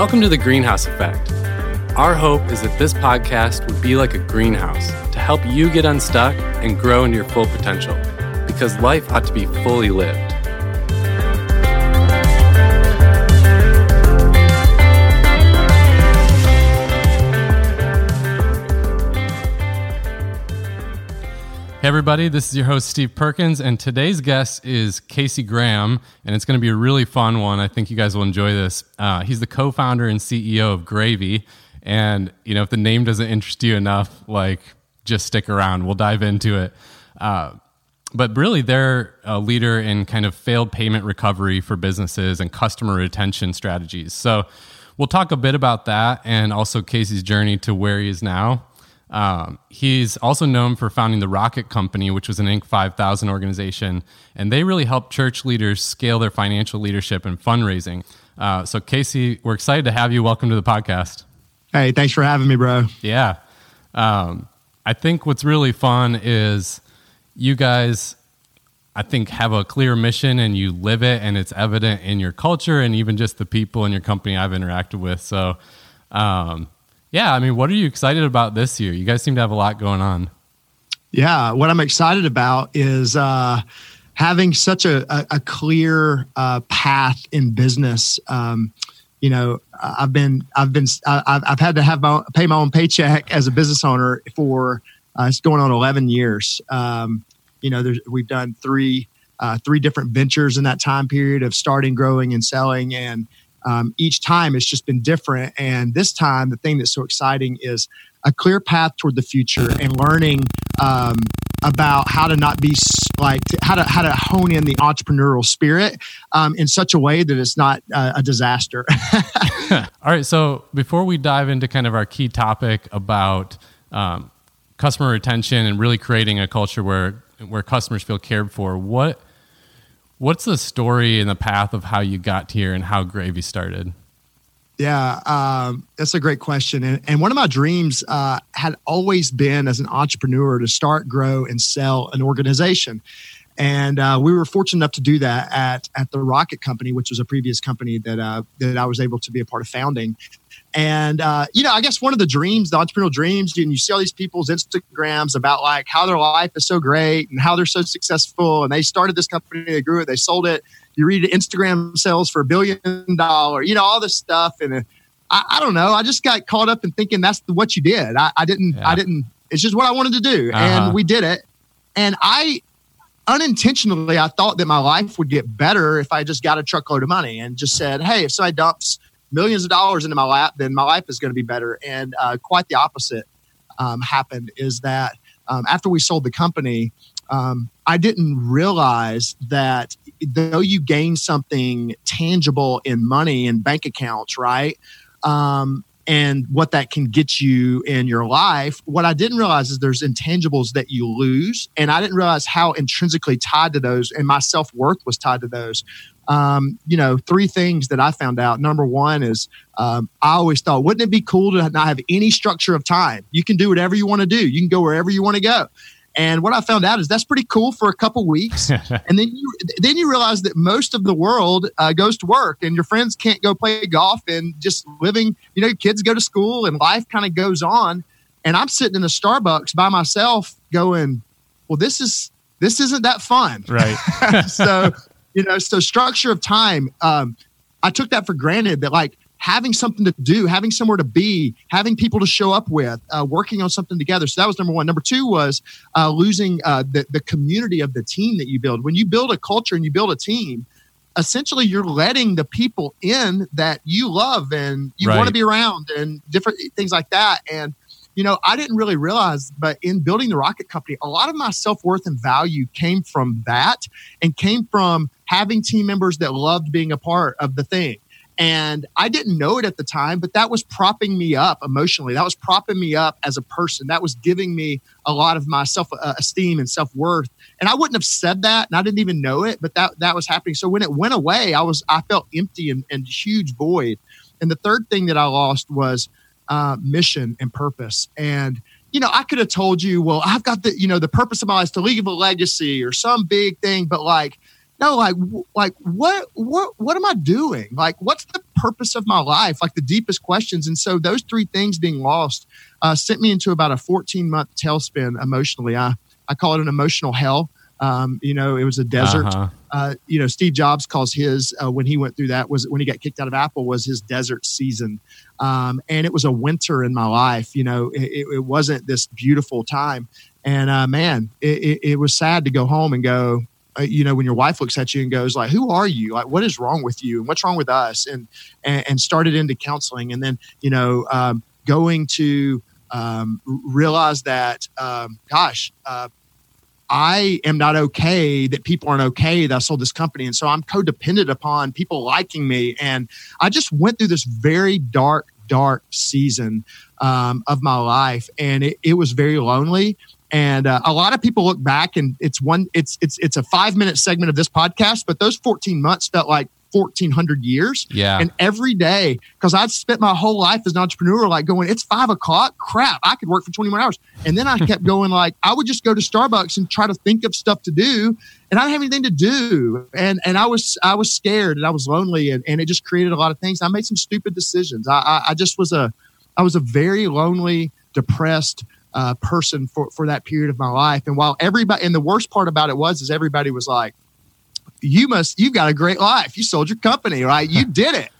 Welcome to the Greenhouse Effect. Our hope is that this podcast would be like a greenhouse to help you get unstuck and grow into your full potential because life ought to be fully lived. Hey, everybody, this is your host, Steve Perkins, and today's guest is Casey Graham, and it's going to be a really fun one. I think you guys will enjoy this. Uh, he's the co founder and CEO of Gravy. And, you know, if the name doesn't interest you enough, like, just stick around. We'll dive into it. Uh, but really, they're a leader in kind of failed payment recovery for businesses and customer retention strategies. So, we'll talk a bit about that and also Casey's journey to where he is now. Um, he's also known for founding the Rocket Company, which was an Inc. 5000 organization, and they really help church leaders scale their financial leadership and fundraising. Uh, so, Casey, we're excited to have you. Welcome to the podcast. Hey, thanks for having me, bro. Yeah. Um, I think what's really fun is you guys, I think, have a clear mission and you live it, and it's evident in your culture and even just the people in your company I've interacted with. So, um, yeah, I mean, what are you excited about this year? You guys seem to have a lot going on. Yeah, what I'm excited about is uh, having such a, a, a clear uh, path in business. Um, you know, I've been, I've been, I've, I've had to have my, pay my own paycheck as a business owner for uh, it's going on 11 years. Um, you know, we've done three, uh, three different ventures in that time period of starting, growing, and selling, and um, each time it's just been different. And this time, the thing that's so exciting is a clear path toward the future and learning um, about how to not be like how to how to hone in the entrepreneurial spirit um, in such a way that it's not uh, a disaster. All right. So before we dive into kind of our key topic about um, customer retention and really creating a culture where where customers feel cared for, what What's the story and the path of how you got here and how Gravy started? Yeah, um, that's a great question. And, and one of my dreams uh, had always been as an entrepreneur to start, grow, and sell an organization. And uh, we were fortunate enough to do that at, at the Rocket Company, which was a previous company that, uh, that I was able to be a part of founding. And, uh, you know, I guess one of the dreams, the entrepreneurial dreams, and you see all these people's Instagrams about like how their life is so great and how they're so successful. And they started this company, they grew it, they sold it. You read Instagram sales for a billion dollar, you know, all this stuff. And I, I, don't know. I just got caught up in thinking that's what you did. I, I didn't, yeah. I didn't, it's just what I wanted to do. Uh-huh. And we did it. And I, unintentionally, I thought that my life would get better if I just got a truckload of money and just said, hey, if somebody dumps millions of dollars into my lap, then my life is going to be better. And uh, quite the opposite um, happened is that um, after we sold the company, um, I didn't realize that though you gain something tangible in money and bank accounts, right? Um, and what that can get you in your life. What I didn't realize is there's intangibles that you lose. And I didn't realize how intrinsically tied to those and my self worth was tied to those um, you know, three things that I found out. Number one is um, I always thought, wouldn't it be cool to not have any structure of time? You can do whatever you want to do. You can go wherever you want to go. And what I found out is that's pretty cool for a couple weeks, and then you then you realize that most of the world uh, goes to work, and your friends can't go play golf, and just living. You know, kids go to school, and life kind of goes on. And I'm sitting in a Starbucks by myself, going, "Well, this is this isn't that fun." Right. so you know so structure of time um, i took that for granted that like having something to do having somewhere to be having people to show up with uh, working on something together. So that was number one. Number two was uh, losing uh, the, the community of the team that you build. When you build a culture and you build a team essentially you're letting the people in that you love and you right. want to be around and different things like that. And you know, I didn't really realize, but in building the rocket company, a lot of my self worth and value came from that and came from having team members that loved being a part of the thing. And I didn't know it at the time, but that was propping me up emotionally. That was propping me up as a person. That was giving me a lot of my self uh, esteem and self worth. And I wouldn't have said that, and I didn't even know it, but that that was happening. So when it went away, I was I felt empty and, and huge void. And the third thing that I lost was uh, mission and purpose. And you know, I could have told you, well, I've got the, you know, the purpose of my life is to leave a legacy or some big thing, but like, no, like, like what, what, what am I doing? Like, what's the purpose of my life? Like the deepest questions. And so those three things being lost uh, sent me into about a 14 month tailspin emotionally. I, I call it an emotional hell. Um, you know, it was a desert. Uh-huh. Uh, you know, Steve Jobs calls his uh, when he went through that was when he got kicked out of Apple was his desert season, um, and it was a winter in my life. You know, it, it wasn't this beautiful time, and uh, man, it, it, it, was sad to go home and go. Uh, you know, when your wife looks at you and goes like, "Who are you? Like, what is wrong with you? And what's wrong with us?" and and, and started into counseling, and then you know, um, going to um, realize that, um, gosh, uh, I am not okay that people aren't okay that I sold this company. And so I'm codependent upon people liking me. And I just went through this very dark, dark season um, of my life. And it, it was very lonely. And uh, a lot of people look back and it's one, it's, it's, it's a five minute segment of this podcast, but those 14 months felt like 1400 years. Yeah. And every day, because I'd spent my whole life as an entrepreneur, like going, it's five o'clock. Crap, I could work for 21 hours. And then I kept going, like, I would just go to Starbucks and try to think of stuff to do. And I didn't have anything to do. And and I was I was scared and I was lonely and, and it just created a lot of things. I made some stupid decisions. I, I, I just was a I was a very lonely, depressed uh, person for, for that period of my life. And while everybody, and the worst part about it was, is everybody was like, you must you've got a great life. You sold your company right? You did it.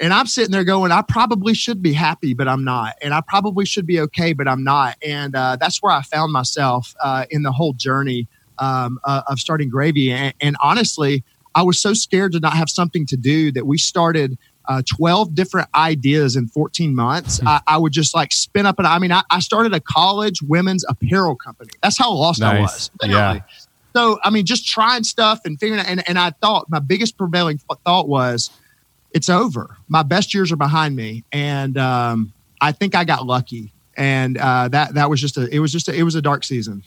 And i'm sitting there going i probably should be happy but i'm not. And i probably should be okay but i'm not. And uh, that's where i found myself uh, in the whole journey um, uh, of starting gravy. And, and, honestly i was so scared to not have something to do that we started uh, 12 different ideas in 14 months. Mm-hmm. I, I, would just like spin up and I mean, I, I, started a college women's apparel company. That's how lost nice. I was. Literally. Yeah. So, I mean, just trying stuff and figuring out. And, and I thought my biggest prevailing thought was, it's over. My best years are behind me. And um, I think I got lucky. And uh, that that was just a it was just a, it was a dark season.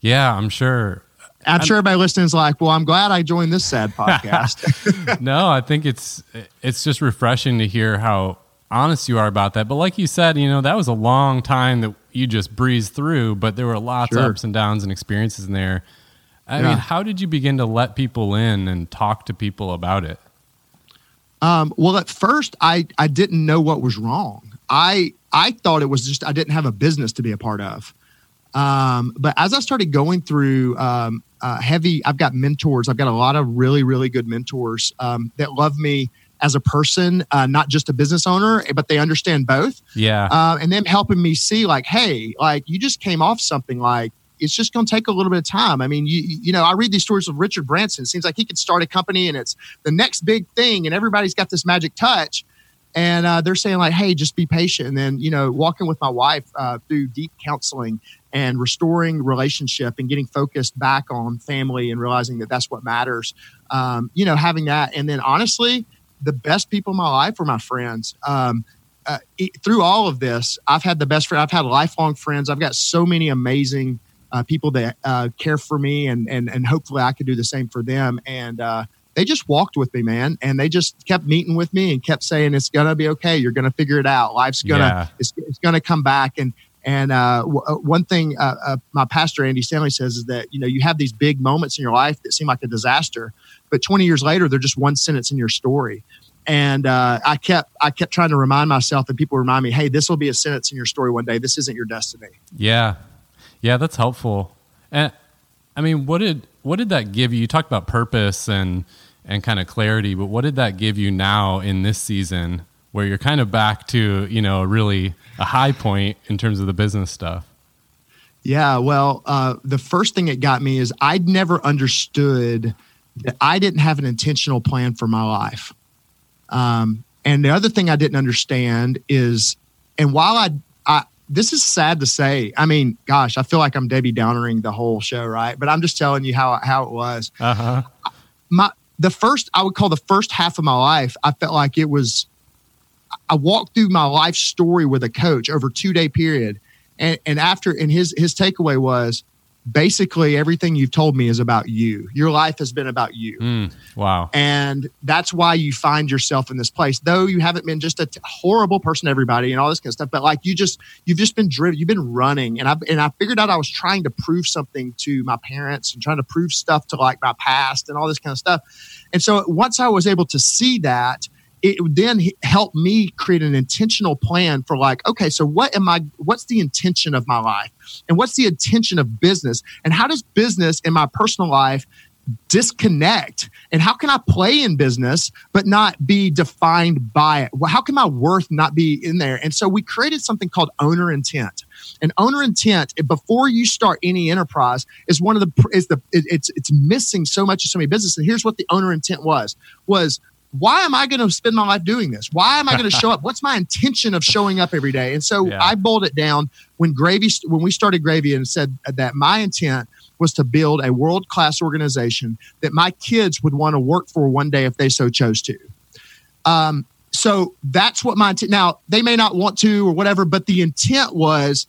Yeah, I'm sure. I'm, I'm sure my listeners like, well, I'm glad I joined this sad podcast. no, I think it's it's just refreshing to hear how honest you are about that. But like you said, you know, that was a long time that you just breezed through, but there were lots sure. of ups and downs and experiences in there. I yeah. mean, how did you begin to let people in and talk to people about it? Um, well, at first, I I didn't know what was wrong. I I thought it was just I didn't have a business to be a part of. Um, but as I started going through um, uh, heavy, I've got mentors. I've got a lot of really really good mentors um, that love me as a person, uh, not just a business owner, but they understand both. Yeah. Uh, and them helping me see, like, hey, like you just came off something like it's just going to take a little bit of time. I mean, you you know, I read these stories of Richard Branson. It seems like he could start a company and it's the next big thing, and everybody's got this magic touch. And uh, they're saying like, "Hey, just be patient." And then you know, walking with my wife uh, through deep counseling and restoring relationship and getting focused back on family and realizing that that's what matters. Um, you know, having that, and then honestly, the best people in my life were my friends. Um, uh, through all of this, I've had the best friend. I've had lifelong friends. I've got so many amazing uh, people that uh, care for me, and and and hopefully I could do the same for them. And uh, they just walked with me, man, and they just kept meeting with me and kept saying, "It's gonna be okay. You're gonna figure it out. Life's gonna yeah. it's, it's gonna come back." And and uh, w- uh, one thing uh, uh, my pastor Andy Stanley says is that you know you have these big moments in your life that seem like a disaster, but 20 years later they're just one sentence in your story. And uh, I kept I kept trying to remind myself, and people remind me, "Hey, this will be a sentence in your story one day. This isn't your destiny." Yeah, yeah, that's helpful. And I mean, what did what did that give you? You talked about purpose and and kind of clarity, but what did that give you now in this season where you're kind of back to, you know, really a high point in terms of the business stuff? Yeah, well, uh, the first thing it got me is I'd never understood that I didn't have an intentional plan for my life. Um, and the other thing I didn't understand is, and while I, I this is sad to say. I mean, gosh, I feel like I'm Debbie Downering the whole show, right? But I'm just telling you how how it was. Uh-huh. My the first I would call the first half of my life, I felt like it was. I walked through my life story with a coach over two day period, and and after and his his takeaway was basically everything you've told me is about you. Your life has been about you. Mm, wow. And that's why you find yourself in this place. Though you haven't been just a t- horrible person to everybody and all this kind of stuff, but like you just you've just been driven, you've been running. And I and I figured out I was trying to prove something to my parents and trying to prove stuff to like my past and all this kind of stuff. And so once I was able to see that it then helped me create an intentional plan for like, okay, so what am I, what's the intention of my life? And what's the intention of business? And how does business in my personal life disconnect? And how can i play in business but not be defined by it? Well, how can my worth not be in there? And so we created something called owner intent. And owner intent eh, before you start any enterprise is one of the is the it's it's missing so much of so many business and here's what the owner intent was was why am I going to spend my life doing this? Why am I going to show up? What's my intention of showing up every day? And so yeah. I boiled it down when Gravy when we started Gravy and said that my intent was to build a world class organization that my kids would want to work for one day if they so chose to. Um, so that's what my intent. Now they may not want to or whatever, but the intent was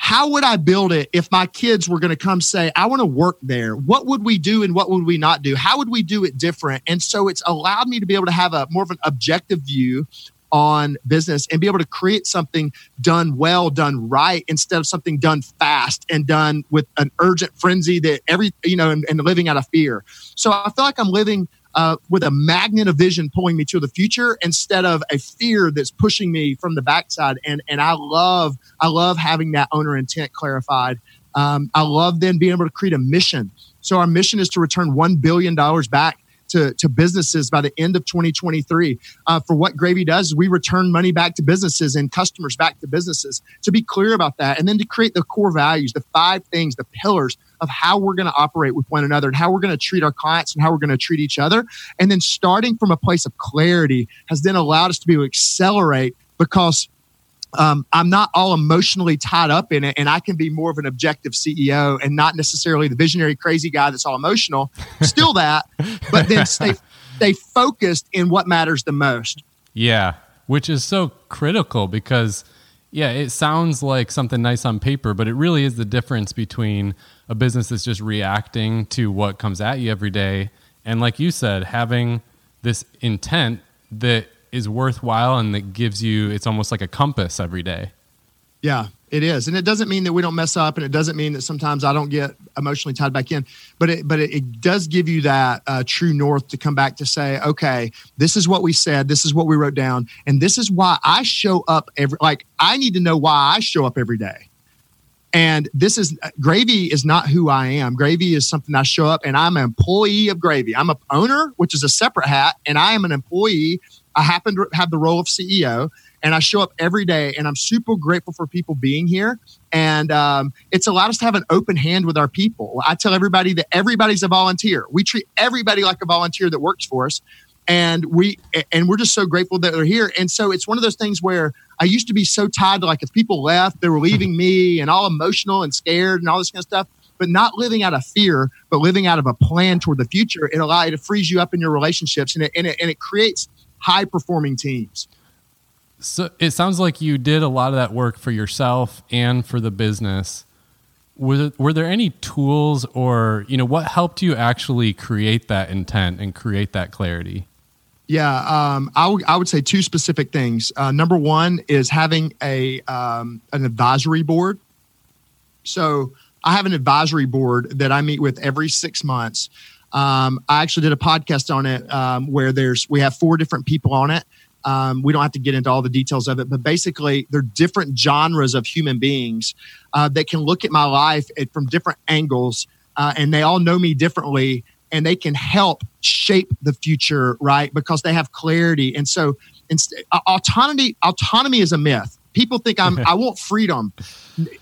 how would I build it if my kids were going to come say, I want to work there? What would we do and what would we not do? How would we do it different? And so it's allowed me to be able to have a more of an objective view on business and be able to create something done well, done right, instead of something done fast and done with an urgent frenzy that every, you know, and, and living out of fear. So I feel like I'm living uh, with a magnet of vision pulling me to the future instead of a fear that's pushing me from the backside. And and I love I love having that owner intent clarified. Um, I love then being able to create a mission. So our mission is to return one billion dollars back to, to businesses by the end of 2023. Uh, for what Gravy does, we return money back to businesses and customers back to businesses. To be clear about that, and then to create the core values, the five things, the pillars of how we're going to operate with one another and how we're going to treat our clients and how we're going to treat each other. And then starting from a place of clarity has then allowed us to be able to accelerate because um, I'm not all emotionally tied up in it, and I can be more of an objective CEO and not necessarily the visionary, crazy guy that's all emotional. Still that, but then stay stay focused in what matters the most. Yeah, which is so critical because, yeah, it sounds like something nice on paper, but it really is the difference between a business that's just reacting to what comes at you every day, and like you said, having this intent that is worthwhile and that gives you it's almost like a compass every day. Yeah, it is, and it doesn't mean that we don't mess up, and it doesn't mean that sometimes I don't get emotionally tied back in. But it, but it, it does give you that uh, true north to come back to say, okay, this is what we said, this is what we wrote down, and this is why I show up every. Like I need to know why I show up every day. And this is gravy is not who I am. Gravy is something I show up and I'm an employee of gravy. I'm a owner, which is a separate hat, and I am an employee I happen to have the role of CEO and I show up every day and I'm super grateful for people being here. And um, it's allowed us to have an open hand with our people. I tell everybody that everybody's a volunteer. We treat everybody like a volunteer that works for us. And we and we're just so grateful that they're here. And so it's one of those things where I used to be so tied to like if people left, they were leaving me and all emotional and scared and all this kind of stuff but not living out of fear, but living out of a plan toward the future. It allows it frees you up in your relationships and it, and it, and it creates high performing teams. So it sounds like you did a lot of that work for yourself and for the business. Were there, were there any tools or you know what helped you actually create that intent and create that clarity? Yeah, um, I, w- I would say two specific things. Uh, number one is having a um, an advisory board. So I have an advisory board that I meet with every six months um, I actually did a podcast on it um, where there's we have four different people on it. Um, we don't have to get into all the details of it, but basically, they're different genres of human beings uh, that can look at my life at, from different angles, uh, and they all know me differently, and they can help shape the future, right? Because they have clarity, and so inst- autonomy autonomy is a myth people think I'm I want freedom.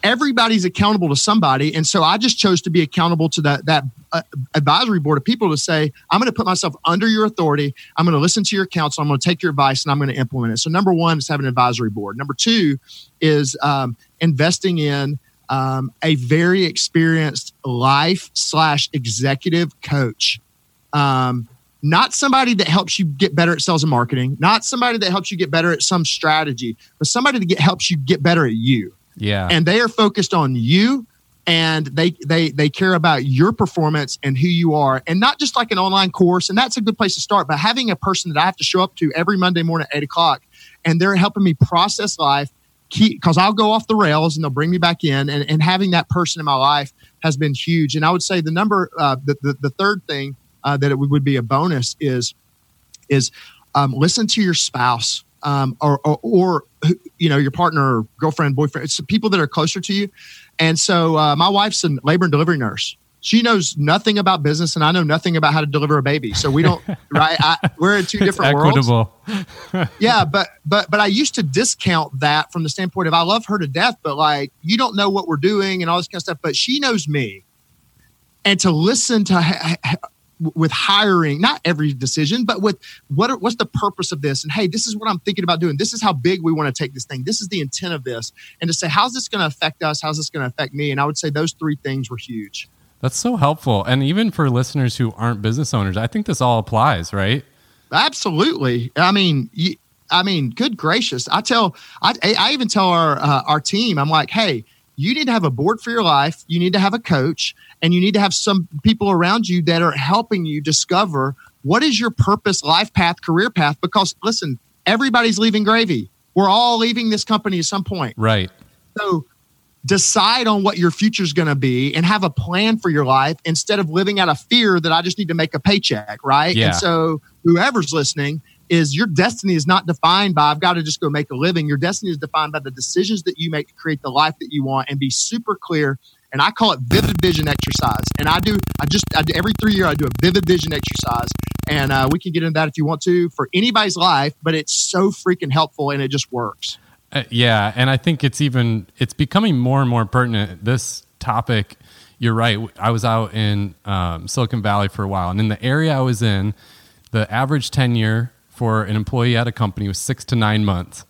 Everybody's accountable to somebody, and so I just chose to be accountable to that that uh, advisory board of people to say I'm going to put myself under your authority. I'm going to listen to your counsel. I'm going to take your advice, and I'm going to implement it. So number one is having an advisory board. Number two is um, investing in um, a very experienced life slash executive coach. Um, not somebody that helps you get better at sales and marketing, not somebody that helps you get better at some strategy, but somebody that get, helps you get better at you. Yeah. And they are focused on you and they they they care about your performance and who you are and not just like an online course and that's a good place to start but having a person that i have to show up to every monday morning at 8 o'clock and they're helping me process life because i'll go off the rails and they'll bring me back in and, and having that person in my life has been huge and i would say the number uh, the, the, the third thing uh, that it would be a bonus is is um, listen to your spouse um, or, or, or, you know, your partner, girlfriend, boyfriend. It's the people that are closer to you. And so uh, my wife's a labor and delivery nurse. She knows nothing about business, and I know nothing about how to deliver a baby. So we don't, right? I, we're in two different equitable. worlds. yeah, but but but I used to discount that from the standpoint of I love her to death, but like you don't know what we're doing and all this kind of stuff. But she knows me, and to listen to with hiring, not every decision, but with what are, what's the purpose of this? And hey, this is what I'm thinking about doing. This is how big we want to take this thing. This is the intent of this. And to say, how's this going to affect us? How's this going to affect me? And I would say those three things were huge. That's so helpful. And even for listeners who aren't business owners, I think this all applies, right? Absolutely. I mean, you, I mean, good gracious. I tell, I, I even tell our, uh, our team, I'm like, hey, you need to have a board for your life. You need to have a coach and you need to have some people around you that are helping you discover what is your purpose, life path, career path. Because listen, everybody's leaving gravy. We're all leaving this company at some point. Right. So decide on what your future is going to be and have a plan for your life instead of living out of fear that I just need to make a paycheck. Right. Yeah. And so whoever's listening, is your destiny is not defined by I've got to just go make a living. Your destiny is defined by the decisions that you make to create the life that you want and be super clear and I call it vivid vision exercise. And I do, I just I do, every three year I do a vivid vision exercise, and uh, we can get into that if you want to for anybody's life. But it's so freaking helpful, and it just works. Uh, yeah, and I think it's even it's becoming more and more pertinent. This topic, you're right. I was out in um, Silicon Valley for a while, and in the area I was in, the average tenure for an employee at a company was six to nine months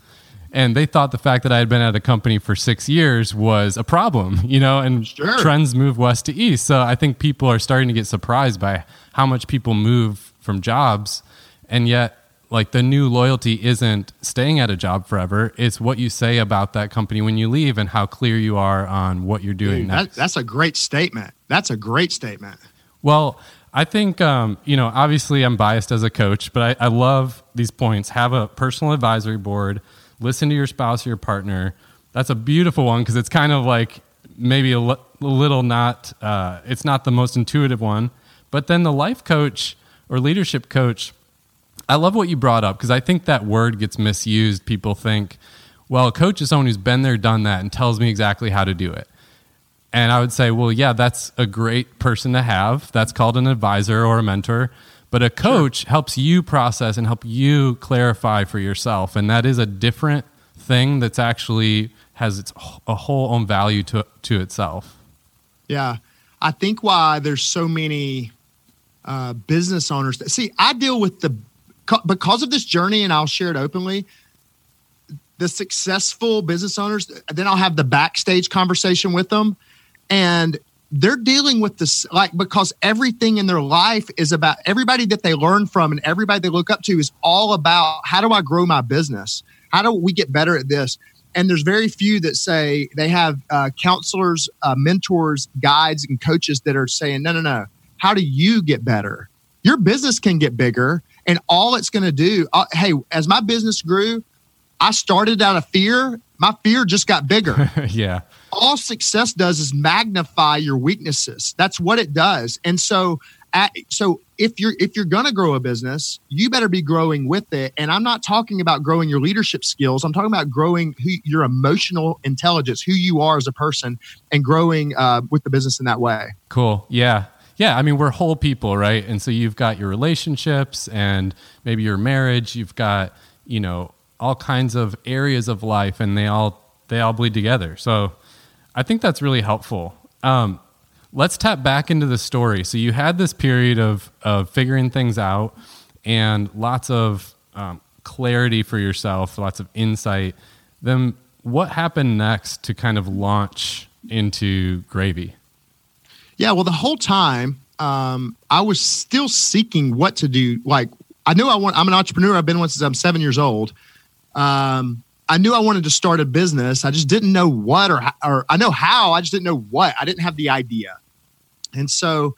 and they thought the fact that I had been at a company for six years was a problem, you know, and sure. trends move west to east. So I think people are starting to get surprised by how much people move from jobs. And yet, like the new loyalty isn't staying at a job forever. It's what you say about that company when you leave and how clear you are on what you're doing Dude, that, that's a great statement. That's a great statement. Well, I think, um, you know, obviously I'm biased as a coach, but I, I love these points. Have a personal advisory board listen to your spouse or your partner. That's a beautiful one because it's kind of like maybe a, l- a little not, uh, it's not the most intuitive one. But then the life coach or leadership coach, I love what you brought up because I think that word gets misused. People think, well, a coach is someone who's been there, done that, and tells me exactly how to do it. And I would say, well, yeah, that's a great person to have. That's called an advisor or a mentor. But a coach sure. helps you process and help you clarify for yourself. And that is a different thing that's actually has its a whole own value to to itself. Yeah. I think why there's so many uh, business owners that see, I deal with the because of this journey, and I'll share it openly. The successful business owners, then I'll have the backstage conversation with them, and they're dealing with this like because everything in their life is about everybody that they learn from and everybody they look up to is all about how do I grow my business? How do we get better at this? And there's very few that say they have uh, counselors, uh, mentors, guides, and coaches that are saying, no, no, no. How do you get better? Your business can get bigger, and all it's going to do. Uh, hey, as my business grew, I started out of fear. My fear just got bigger. yeah all success does is magnify your weaknesses. That's what it does. And so at, so if you're if you're going to grow a business, you better be growing with it. And I'm not talking about growing your leadership skills. I'm talking about growing who, your emotional intelligence, who you are as a person, and growing uh, with the business in that way. Cool. Yeah. Yeah, I mean we're whole people, right? And so you've got your relationships and maybe your marriage, you've got, you know, all kinds of areas of life and they all they all bleed together. So I think that's really helpful. Um, let's tap back into the story. So you had this period of of figuring things out and lots of um, clarity for yourself, lots of insight. Then what happened next to kind of launch into Gravy? Yeah, well, the whole time um, I was still seeking what to do. Like I knew I want. I'm an entrepreneur. I've been one since I'm seven years old. Um, I knew I wanted to start a business. I just didn't know what or, or I know how. I just didn't know what. I didn't have the idea. And so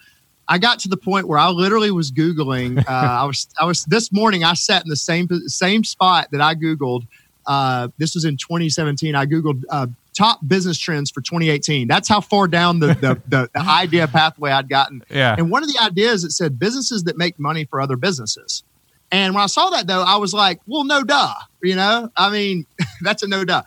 I got to the point where I literally was Googling. Uh, I was, I was this morning, I sat in the same, same spot that I Googled. Uh, this was in 2017. I Googled uh, top business trends for 2018. That's how far down the, the, the, the idea pathway I'd gotten. Yeah. And one of the ideas it said businesses that make money for other businesses. And when I saw that though, I was like, well, no duh. You know, I mean, that's a no duh.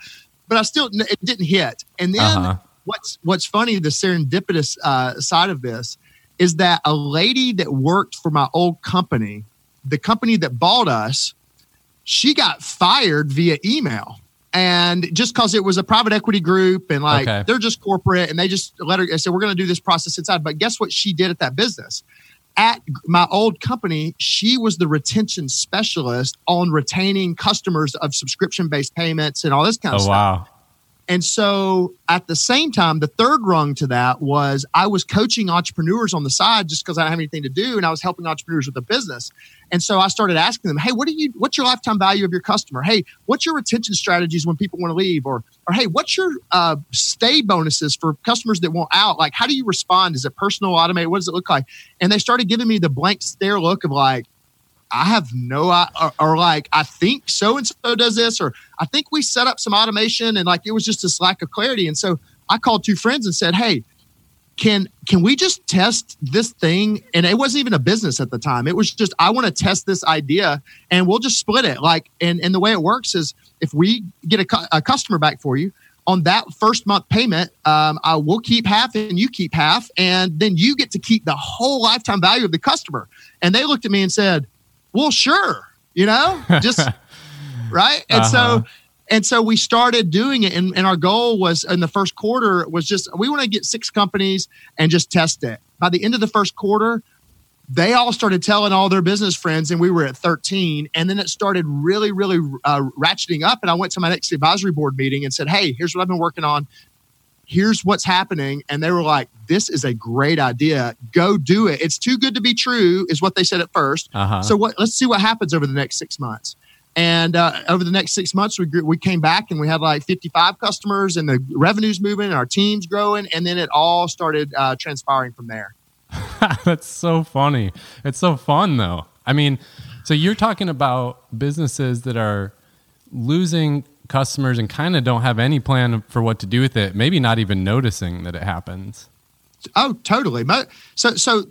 But I still it didn't hit. And then uh-huh. what's what's funny, the serendipitous uh, side of this is that a lady that worked for my old company, the company that bought us, she got fired via email and just because it was a private equity group and like okay. they're just corporate and they just let her I said we're going to do this process inside. But guess what she did at that business? At my old company she was the retention specialist on retaining customers of subscription based payments and all this kind of oh, stuff. wow and so at the same time, the third rung to that was I was coaching entrepreneurs on the side just because I didn't have anything to do and I was helping entrepreneurs with the business. And so I started asking them, hey, what do you what's your lifetime value of your customer? Hey, what's your retention strategies when people want to leave? Or or hey, what's your uh, stay bonuses for customers that want out? Like, how do you respond? Is it personal, automated? What does it look like? And they started giving me the blank stare look of like, I have no, or, or like, I think so and so does this, or I think we set up some automation and like it was just this lack of clarity. And so I called two friends and said, Hey, can can we just test this thing? And it wasn't even a business at the time. It was just i want to test this idea and we'll just split it. Like and and the way it works is if we get a, a customer back for you on that first month payment um, i will keep half and you keep half and then you get to keep the whole lifetime value of the customer. And they looked at me and said well, sure, you know, just right. And uh-huh. so, and so we started doing it. And, and our goal was in the first quarter was just, we want to get six companies and just test it. By the end of the first quarter, they all started telling all their business friends, and we were at 13. And then it started really, really uh, ratcheting up. And I went to my next advisory board meeting and said, Hey, here's what I've been working on here's what's happening. And they were like, this is a great idea. Go do it. It's too good to be true, is what they said at 1st uh-huh. So what, let's see what happens over the next six months. And uh, over the next six months, we we came back and we had like 55 customers, and the revenue's moving, and our team's growing, and then it all started uh, transpiring from there. That's so funny. It's so fun, though. I mean, so you're talking about businesses that are losing customers and kind of don't have any plan for what to do with it, maybe not even noticing that it happens. Oh, totally. So, so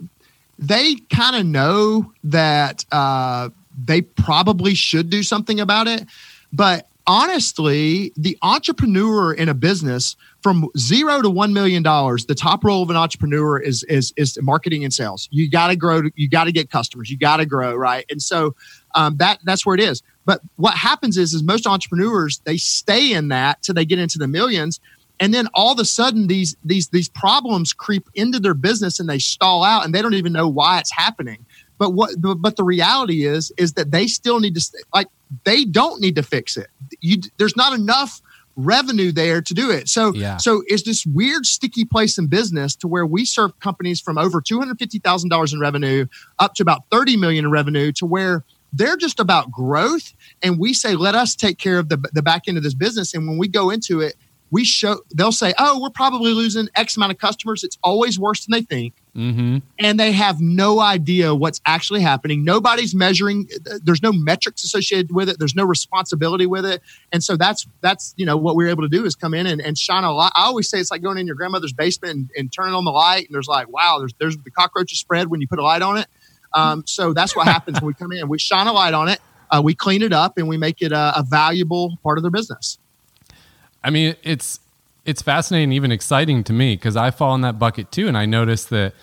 they kind of know that uh, they probably should do something about it. But honestly, the entrepreneur in a business from zero to one million dollars, the top role of an entrepreneur is is is marketing and sales. You got to grow. You got to get customers. You got to grow, right? And so um, that that's where it is. But what happens is, is most entrepreneurs they stay in that till they get into the millions, and then all of a sudden these these these problems creep into their business and they stall out, and they don't even know why it's happening. But what but the reality is is that they still need to like they don't need to fix it. You there's not enough revenue there to do it. So yeah. so it's this weird sticky place in business to where we serve companies from over $250,000 in revenue up to about 30 million in revenue to where they're just about growth. And we say, let us take care of the, the back end of this business. And when we go into it, we show, they'll say, oh, we're probably losing X amount of customers. It's always worse than they think. Mm-hmm. And they have no idea what's actually happening. Nobody's measuring. There's no metrics associated with it. There's no responsibility with it. And so that's, that's, you know, what we are able to do is come in and, and shine a light. I always say it's like going in your grandmother's basement and, and turning on the light. And there's like, wow, there's, there's the cockroaches spread when you put a light on it um, so that's what happens when we come in. We shine a light on it, uh, we clean it up, and we make it a, a valuable part of their business. I mean, it's it's fascinating, even exciting to me because I fall in that bucket too, and I notice that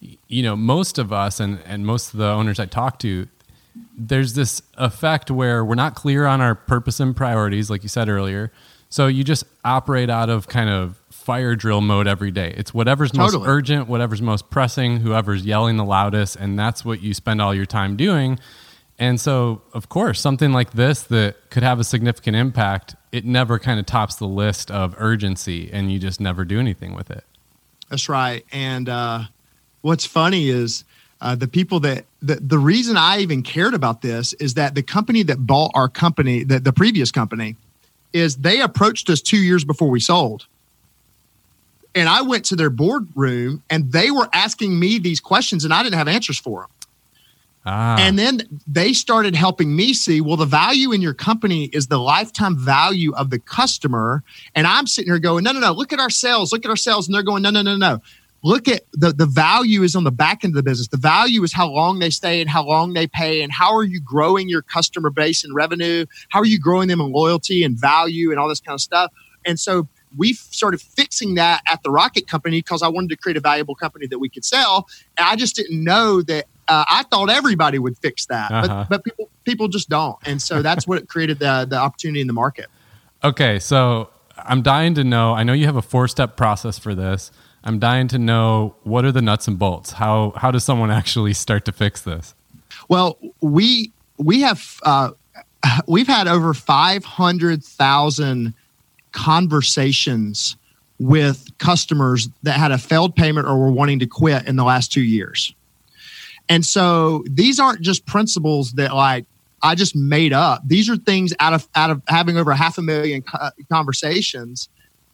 you know most of us and and most of the owners I talk to, there's this effect where we're not clear on our purpose and priorities, like you said earlier. So you just operate out of kind of fire drill mode every day. It's whatever's most urgent, whatever's most pressing, whoever's yelling the loudest, and that's what you spend all your time doing. And so, of course, something like this that could have a significant impact, it never kind of tops the list of urgency, and you just never do anything with it. That's right. And uh, what's funny is uh, the people that the, the reason I even cared about this is that the company that bought our company, the, the previous company, is they approached us two years before we sold and I went to their boardroom and they were asking me these questions and I didn't have answers for them. Ah. And then they started helping me see, well, the value in your company is the lifetime value of the customer. And I'm sitting here going, no, no, no, look at our sales, look at our sales. And they're going, no, no, no, no. look at the the value is on the back end of the business. The value is how long they stay and how long they pay and how are you growing your customer base and revenue? How are you growing them in loyalty and value and all this kind of stuff? And so we started fixing that at the Rocket Company because I wanted to create a valuable company that we could sell. And I just didn't know that. Uh, I thought everybody would fix that, uh-huh. but, but people people just don't, and so that's what created the the opportunity in the market. Okay, so I'm dying to know. I know you have a four step process for this. I'm dying to know what are the nuts and bolts. How how does someone actually start to fix this? Well, we we have uh, we've had over five hundred thousand conversations with customers that had a failed payment or were wanting to quit in the last two years. And so these aren't just principles that like I just made up. These are things out of out of having over half a million conversations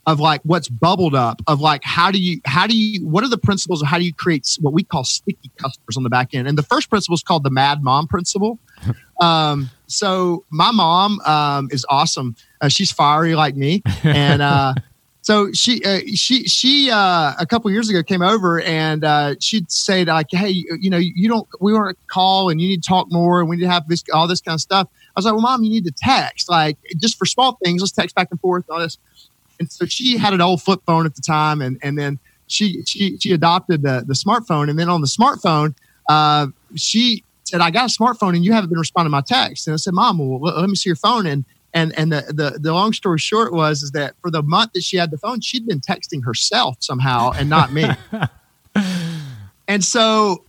of like what's bubbled up of like how do you how do you what are the principles of how do you create what we call sticky customers on the back end? And the first principle is called the mad mom principle. Um, so my mom um, is awesome. Uh, she's fiery like me. And uh, so she uh, she she uh, a couple years ago came over and uh, she'd say like hey you, you know you don't we want to call and you need to talk more and we need to have this all this kind of stuff. I was like well mom you need to text. Like just for small things let's text back and forth all this and so she had an old flip phone at the time, and and then she she she adopted the the smartphone, and then on the smartphone, uh, she said, "I got a smartphone, and you haven't been responding to my text." And I said, "Mom, well, let, let me see your phone." And and and the, the the long story short was is that for the month that she had the phone, she'd been texting herself somehow, and not me. and so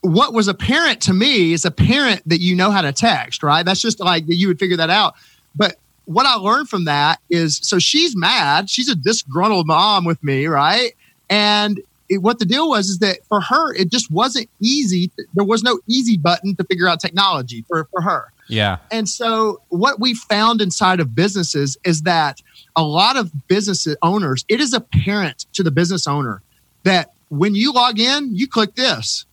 what was apparent to me is apparent that you know how to text, right? That's just like you would figure that out. But what I learned from that is so she's mad. She's a disgruntled mom with me, right? And it, what the deal was is that for her, it just wasn't easy. There was no easy button to figure out technology for, for her. Yeah. And so what we found inside of businesses is that a lot of business owners, it is apparent to the business owner that when you log in, you click this.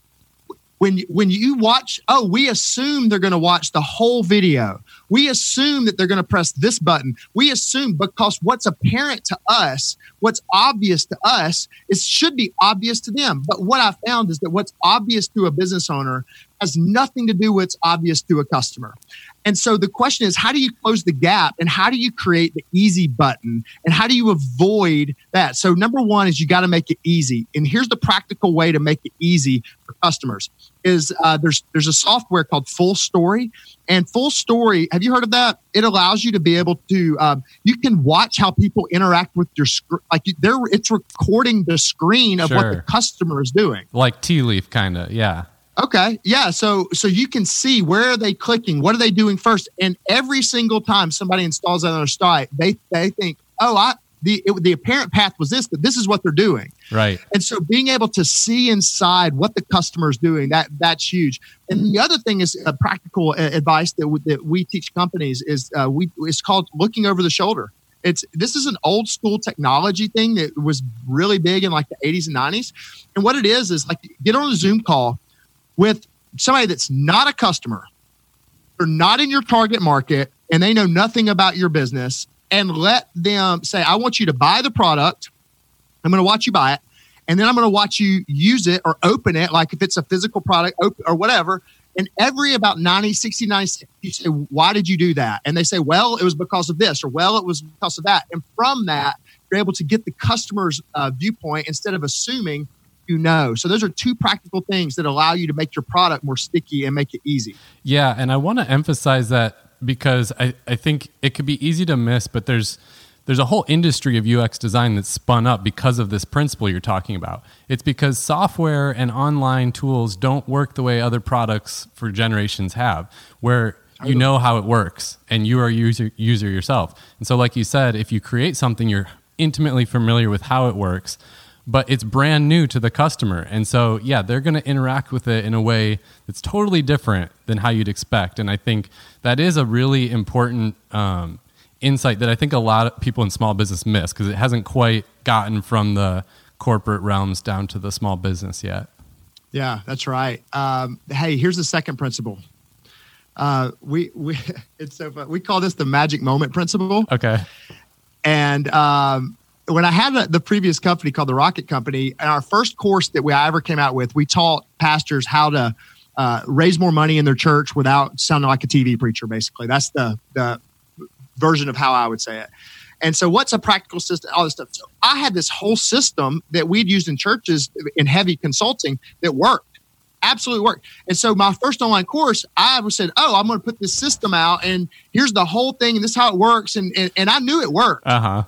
When, when you watch, oh, we assume they're going to watch the whole video we assume that they're going to press this button. We assume because what's apparent to us, what's obvious to us, is should be obvious to them. But what I found is that what's obvious to a business owner has nothing to do with what's obvious to a customer. And so the question is, how do you close the gap and how do you create the easy button and how do you avoid that? So number one is you got to make it easy. And here's the practical way to make it easy for customers is uh, there's there's a software called FullStory, and FullStory. have you heard of that it allows you to be able to um, you can watch how people interact with your screen like they're it's recording the screen of sure. what the customer is doing like Tealeaf kind of yeah okay yeah so so you can see where are they clicking what are they doing first and every single time somebody installs that on their site they they think oh i the it, the apparent path was this, but this is what they're doing. Right. And so being able to see inside what the customer is doing that that's huge. And the other thing is a practical advice that, w- that we teach companies is uh, we it's called looking over the shoulder. It's this is an old school technology thing that was really big in like the 80s and 90s. And what it is is like get on a Zoom call with somebody that's not a customer, they're not in your target market, and they know nothing about your business and let them say, I want you to buy the product. I'm going to watch you buy it. And then I'm going to watch you use it or open it, like if it's a physical product or whatever. And every about 90, 60, 90, you say, Why did you do that? And they say, Well, it was because of this, or Well, it was because of that. And from that, you're able to get the customer's uh, viewpoint instead of assuming you know. So those are two practical things that allow you to make your product more sticky and make it easy. Yeah. And I want to emphasize that because I, I think it could be easy to miss, but there's there's a whole industry of UX design that's spun up because of this principle you're talking about. It's because software and online tools don't work the way other products for generations have, where you know how it works and you are a user user yourself. And so like you said, if you create something you're intimately familiar with how it works, but it's brand new to the customer. And so, yeah, they're going to interact with it in a way that's totally different than how you'd expect. And I think that is a really important um, insight that I think a lot of people in small business miss because it hasn't quite gotten from the corporate realms down to the small business yet. Yeah, that's right. Um, hey, here's the second principle. Uh, we we it's so fun. we call this the magic moment principle. Okay. And um, when I had the, the previous company called the Rocket Company, and our first course that we ever came out with, we taught pastors how to uh, raise more money in their church without sounding like a TV preacher. Basically, that's the the version of how I would say it. And so, what's a practical system? All this stuff. So, I had this whole system that we'd used in churches in heavy consulting that worked absolutely worked. And so my first online course, I said, "Oh, I'm going to put this system out, and here's the whole thing, and this is how it works." And and, and I knew it worked. Uh huh.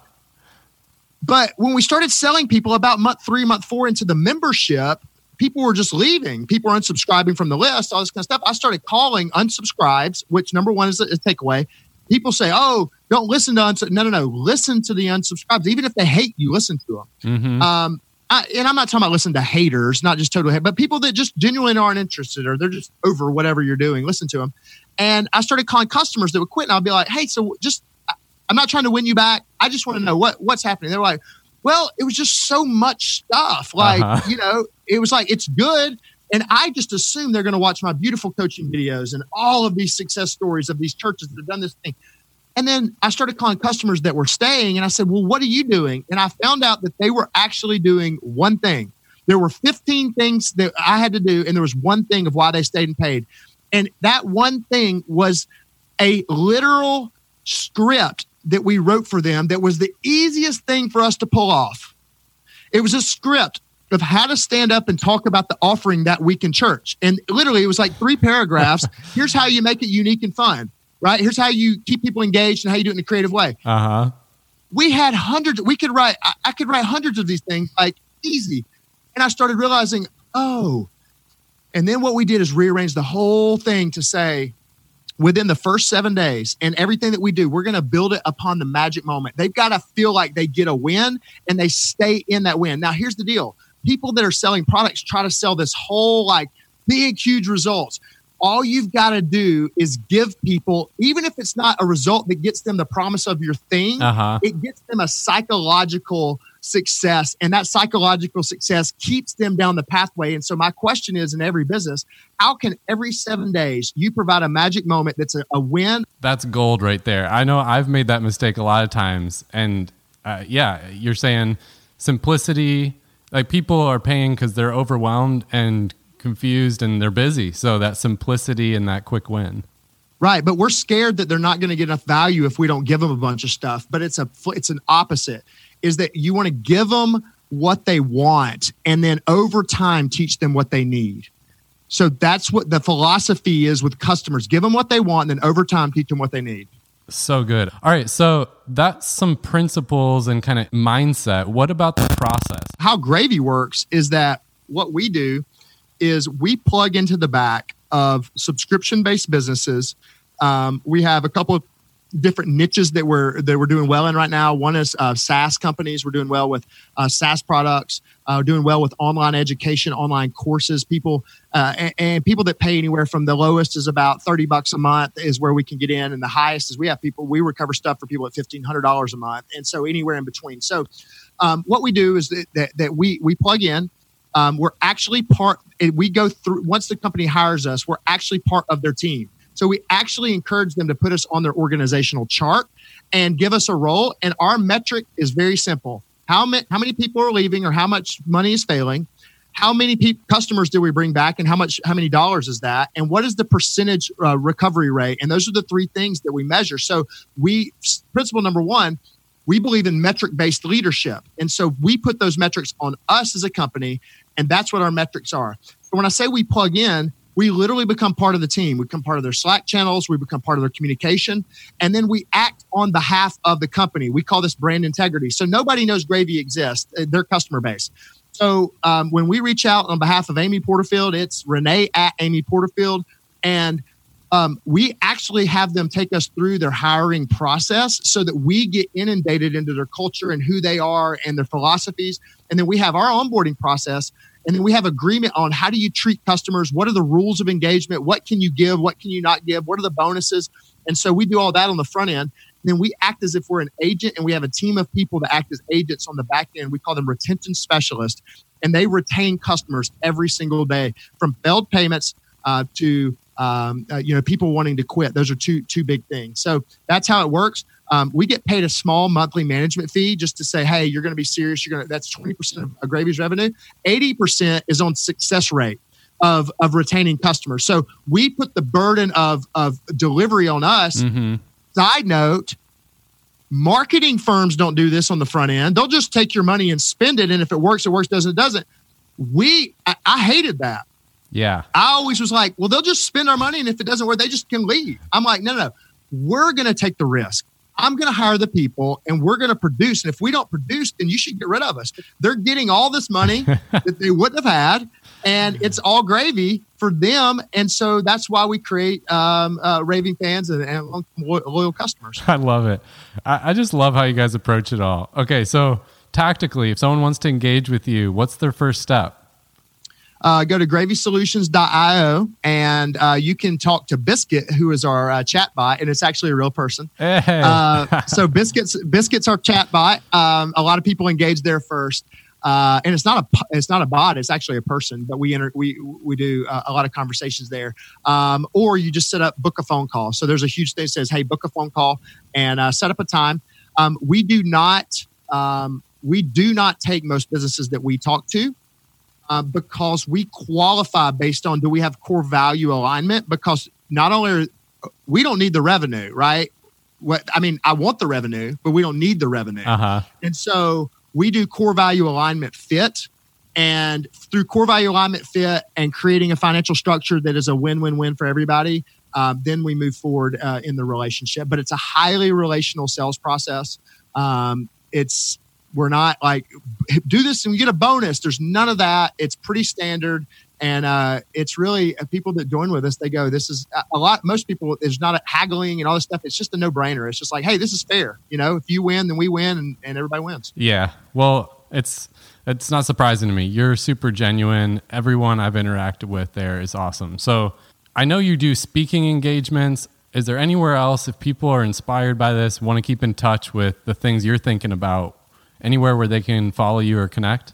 But when we started selling people about month three, month four into the membership, people were just leaving. People were unsubscribing from the list, all this kind of stuff. I started calling unsubscribes, which number one is a, takeaway. People say, "Oh, don't listen to uns." No, no, no. Listen to the unsubscribes, even if they hate you. Listen to them. Mm-hmm. Um, I, and I'm not talking about listening to haters, not just total hate, but people that just genuinely aren't interested or they're just over whatever you're doing. Listen to them. And I started calling customers that would quit, and I'll be like, "Hey, so just I'm not trying to win you back. I just want to know what what's happening." They're like, "Well, it was just so much stuff. Like, uh-huh. you know, it was like it's good." And I just assume they're going to watch my beautiful coaching videos and all of these success stories of these churches that have done this thing. And then I started calling customers that were staying and I said, Well, what are you doing? And I found out that they were actually doing one thing. There were 15 things that I had to do, and there was one thing of why they stayed and paid. And that one thing was a literal script that we wrote for them that was the easiest thing for us to pull off. It was a script of how to stand up and talk about the offering that week in church. And literally, it was like three paragraphs. Here's how you make it unique and fun right? Here's how you keep people engaged and how you do it in a creative way. Uh huh. We had hundreds. We could write. I, I could write hundreds of these things like easy, and I started realizing, oh. And then what we did is rearrange the whole thing to say, within the first seven days and everything that we do, we're going to build it upon the magic moment. They've got to feel like they get a win and they stay in that win. Now, here's the deal people that are selling products try to sell this whole like big, huge results all you've got to do is give people, even if it's not a result that gets them the promise of your thing, uh-huh. it gets them a psychological success. And that psychological success keeps them down the pathway. And so, my question is in every business, how can every seven days you provide a magic moment that's a, a win? That's gold right there. I know I've made that mistake a lot of times. And uh, yeah, you're saying simplicity, like people are paying because they're overwhelmed and confused and they're busy. So that simplicity and that quick win. Right, but we're scared that they're not going to get enough value if we don't give them a bunch of stuff. But it's a it's an opposite. Is that you want to give them what they want and then over time teach them what they need. So that's what the philosophy is with customers. Give them what they want and then over time teach them what they need. So good. All right, so that's some principles and kind of mindset. What about the process? How Gravy works is that what we do is we plug into the back of subscription based businesses. Um, we have a couple of different niches that we're that we're doing well in right now. One is uh, SaaS companies. We're doing well with uh, SaaS products. Uh, doing well with online education, online courses. People uh, and, and, people that pay anywhere from the lowest is about thirty bucks a month is where we can get in, and the highest is we have people we recover stuff for people at fifteen hundred dollars a month, and so anywhere in between. So um, what we do is that, that, that we we plug in um, we're actually part we go through once the company hires us we're actually part of their team so we actually encourage them to put us on their organizational chart and give us a role. And our metric is very simple. How many how many people are leaving or how much money is failing? How many pe- customers do we bring back and how much how many dollars is that? And what is the percentage uh, recovery rate? And those are the three things that we measure. So we principle number one we believe in metric based leadership. And so we put those metrics on us as a company and that's what our metrics are. So when I say we plug in, we literally become part of the team. We become part of their Slack channels. We become part of their communication. And then we act on behalf of the company. We call this brand integrity. So nobody knows Gravy exists, uh, their customer base. So um, when we reach out on behalf of Amy Porterfield, it's Renee at Amy Porterfield. And um, we actually have them take us through their hiring process so that we get inundated into their culture and who they are and their philosophies. And then we have our onboarding process. And then we have agreement on how do you treat customers? What are the rules of engagement? What can you give? What can you not give? What are the bonuses? And so we do all that on the front end. And then we act as if we're an agent and we have a team of people that act as agents on the back end. We call them retention specialists. And they retain customers every single day from failed payments uh, to um, uh, you know people wanting to quit those are two two big things so that's how it works Um, we get paid a small monthly management fee just to say, hey, you're going to be serious. You're going to, that's 20% of a Gravy's revenue. 80% is on success rate of, of retaining customers. So we put the burden of, of delivery on us. Mm-hmm. Side note, marketing firms don't do this on the front end. They'll just take your money and spend it. And if it works, it works, doesn't, it doesn't. We, I, I hated that. Yeah. I always was like, well, they'll just spend our money. And if it doesn't work, they just can leave. I'm like, no, no, no. We're going to take the risk. I'm going to hire the people and we're going to produce. And if we don't produce, then you should get rid of us. They're getting all this money that they wouldn't have had, and it's all gravy for them. And so that's why we create um, uh, raving fans and, and, loyal customers. I love it. I, I just love how you guys approach it all. Okay, so tactically, if someone wants to engage with you, what's their first step? Uh, go to gravysolutions.io and uh, you can talk to Biscuit, who is our uh, chat bot, and it's actually a real person. Hey. Uh, so Biscuit's Biscuit's our chat bot. Um, a lot of people engage there first. Uh, and it's not a it's not a bot. It's actually a person. But we enter we we do uh, a lot of conversations there. Um, or you just set up book a phone call. So there's a huge thing that says, "Hey, book a phone call and uh, set up a time." Um, we do not um, we do not take most businesses that we talk to uh, because we qualify based on do we have core value alignment? Because not only are, we don't need the revenue, right? What I mean, I want the revenue, but we don't need the revenue. Uh-huh. And so we do core value alignment fit. And through core value alignment fit and creating a financial structure that is a win win win for everybody, um, then we move forward uh, in the relationship. But it's a highly relational sales process. Um, it's we're not like do this and you get a bonus. There's none of that. It's pretty standard. And uh, it's really uh, people that join with us. They go, "This is a lot." Most people, there's not haggling and all this stuff. It's just a no-brainer. It's just like, "Hey, this is fair." You know, if you win, then we win, and, and everybody wins. Yeah. Well, it's it's not surprising to me. You're super genuine. Everyone I've interacted with there is awesome. So I know you do speaking engagements. Is there anywhere else if people are inspired by this, want to keep in touch with the things you're thinking about? Anywhere where they can follow you or connect?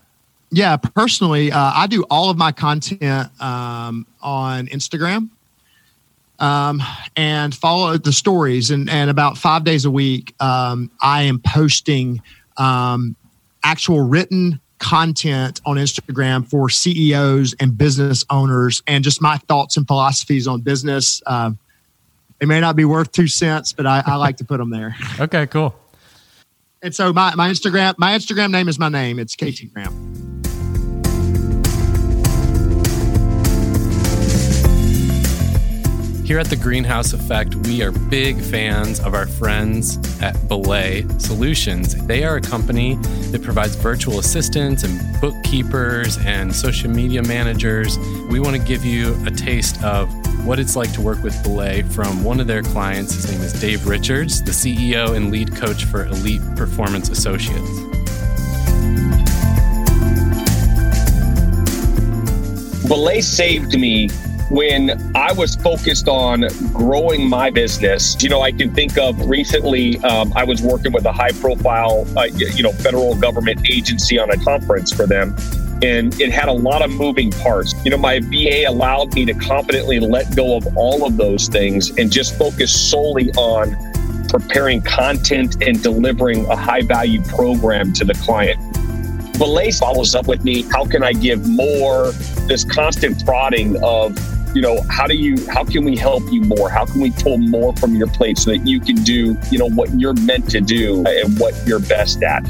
Yeah, personally, uh, I do all of my content um, on Instagram um, and follow the stories. And, and about five days a week, um, I am posting um, actual written content on Instagram for CEOs and business owners and just my thoughts and philosophies on business. Uh, they may not be worth two cents, but I, I like to put them there. okay, cool. And so my, my Instagram, my Instagram name is my name. It's Casey Graham. Here at the Greenhouse Effect, we are big fans of our friends at Belay Solutions. They are a company that provides virtual assistants and bookkeepers and social media managers. We want to give you a taste of what it's like to work with Belay from one of their clients. His name is Dave Richards, the CEO and lead coach for Elite Performance Associates. Belay saved me when I was focused on growing my business, you know, I can think of recently, um, I was working with a high profile, uh, you know, federal government agency on a conference for them and it had a lot of moving parts. You know, my VA allowed me to confidently let go of all of those things and just focus solely on preparing content and delivering a high value program to the client. Belay follows up with me. How can I give more? This constant prodding of, you know, how do you, how can we help you more? How can we pull more from your plate so that you can do, you know, what you're meant to do and what you're best at?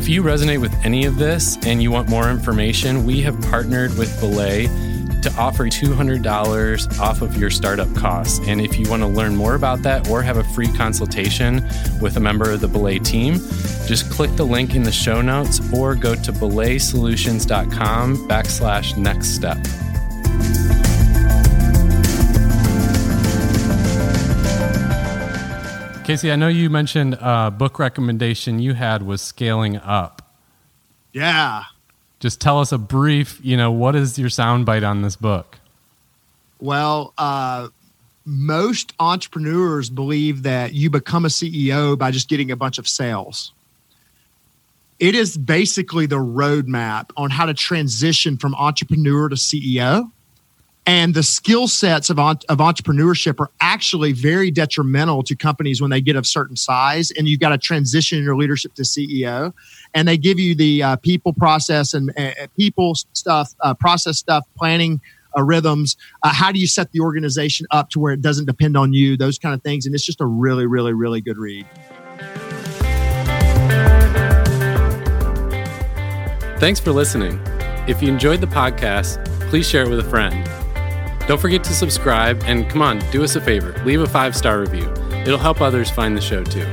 If you resonate with any of this and you want more information, we have partnered with Belay to offer $200 off of your startup costs. And if you want to learn more about that or have a free consultation with a member of the Belay team, just click the link in the show notes or go to belaysolutions.com backslash next step. Casey, I know you mentioned a book recommendation you had was scaling up. Yeah. Just tell us a brief, you know, what is your soundbite on this book? Well, uh, most entrepreneurs believe that you become a CEO by just getting a bunch of sales. It is basically the roadmap on how to transition from entrepreneur to CEO and the skill sets of, of entrepreneurship are actually very detrimental to companies when they get of certain size and you've got to transition your leadership to ceo and they give you the uh, people process and uh, people stuff uh, process stuff planning uh, rhythms. Uh, how do you set the organization up to where it doesn't depend on you? Those kind of things. And it's just a really really really good read. Thanks for listening. If you enjoyed the podcast please share it with a friend. Don't forget to subscribe and come on, do us a favor. Leave a five star review. It'll help others find the show too.